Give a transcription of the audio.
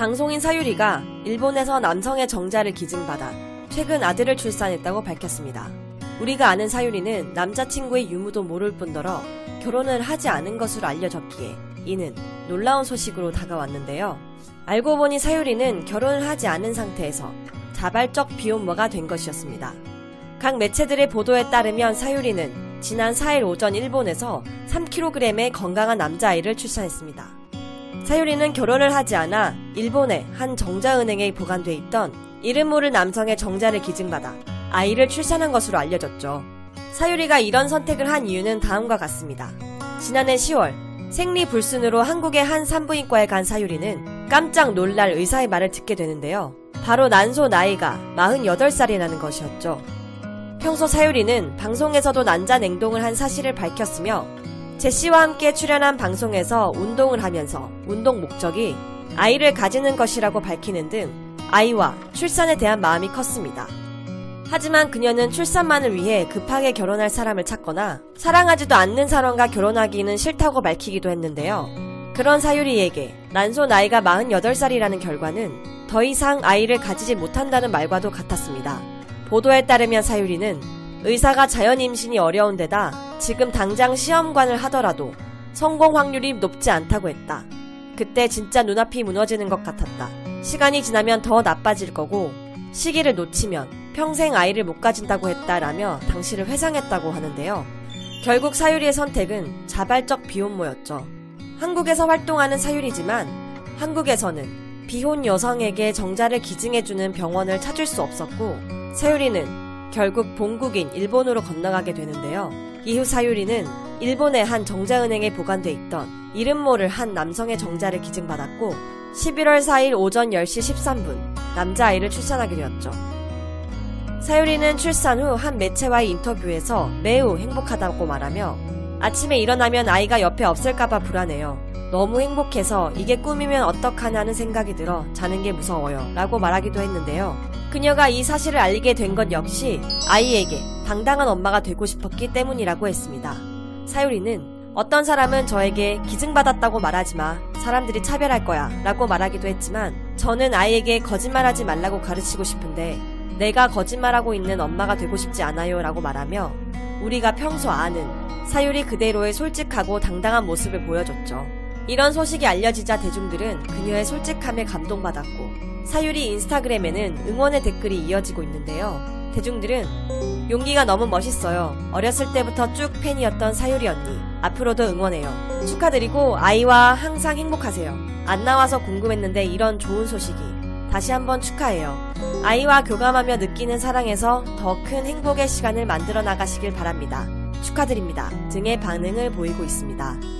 방송인 사유리가 일본에서 남성의 정자를 기증받아 최근 아들을 출산했다고 밝혔습니다. 우리가 아는 사유리는 남자친구의 유무도 모를 뿐더러 결혼을 하지 않은 것으로 알려졌기에 이는 놀라운 소식으로 다가왔는데요. 알고 보니 사유리는 결혼을 하지 않은 상태에서 자발적 비혼모가 된 것이었습니다. 각 매체들의 보도에 따르면 사유리는 지난 4일 오전 일본에서 3kg의 건강한 남자아이를 출산했습니다. 사유리는 결혼을 하지 않아 일본의 한 정자은행에 보관돼 있던 이름 모를 남성의 정자를 기증받아 아이를 출산한 것으로 알려졌죠. 사유리가 이런 선택을 한 이유는 다음과 같습니다. 지난해 10월 생리 불순으로 한국의 한 산부인과에 간 사유리는 깜짝 놀랄 의사의 말을 듣게 되는데요. 바로 난소 나이가 48살이라는 것이었죠. 평소 사유리는 방송에서도 난자 냉동을 한 사실을 밝혔으며 제시와 함께 출연한 방송에서 운동을 하면서 운동 목적이 아이를 가지는 것이라고 밝히는 등 아이와 출산에 대한 마음이 컸습니다. 하지만 그녀는 출산만을 위해 급하게 결혼할 사람을 찾거나 사랑하지도 않는 사람과 결혼하기는 싫다고 밝히기도 했는데요. 그런 사유리에게 난소 나이가 48살이라는 결과는 더 이상 아이를 가지지 못한다는 말과도 같았습니다. 보도에 따르면 사유리는 의사가 자연 임신이 어려운 데다 지금 당장 시험관을 하더라도 성공 확률이 높지 않다고 했다. 그때 진짜 눈앞이 무너지는 것 같았다. 시간이 지나면 더 나빠질 거고 시기를 놓치면 평생 아이를 못 가진다고 했다라며 당시를 회상했다고 하는데요. 결국 사유리의 선택은 자발적 비혼모였죠. 한국에서 활동하는 사유리지만 한국에서는 비혼 여성에게 정자를 기증해주는 병원을 찾을 수 없었고 사유리는 결국 본국인 일본으로 건너가게 되는데요. 이후 사유리는 일본의 한 정자은행에 보관돼 있던 이름 모를 한 남성의 정자를 기증받았고 11월 4일 오전 10시 13분 남자아이를 출산하게 되었죠. 사유리는 출산 후 한 매체와의 인터뷰에서 매우 행복하다고 말하며 아침에 일어나면 아이가 옆에 없을까봐 불안해요. 너무 행복해서 이게 꿈이면 어떡하냐는 생각이 들어 자는 게 무서워요. 라고 말하기도 했는데요. 그녀가 이 사실을 알게 된 것 역시 아이에게 당당한 엄마가 되고 싶었기 때문이라고 했습니다. 사유리는 어떤 사람은 저에게 기증받았다고 말하지 마. 사람들이 차별할 거야. 라고 말하기도 했지만 저는 아이에게 거짓말하지 말라고 가르치고 싶은데 내가 거짓말하고 있는 엄마가 되고 싶지 않아요. 라고 말하며 우리가 평소 아는 사유리 그대로의 솔직하고 당당한 모습을 보여줬죠. 이런 소식이 알려지자 대중들은 그녀의 솔직함에 감동받았고 사유리 인스타그램에는 응원의 댓글이 이어지고 있는데요. 대중들은 용기가 너무 멋있어요. 어렸을 때부터 쭉 팬이었던 사유리 언니. 앞으로도 응원해요. 축하드리고 아이와 항상 행복하세요. 안 나와서 궁금했는데 이런 좋은 소식이 다시 한번 축하해요. 아이와 교감하며 느끼는 사랑에서 더 큰 행복의 시간을 만들어 나가시길 바랍니다. 축하드립니다. 등의 반응을 보이고 있습니다.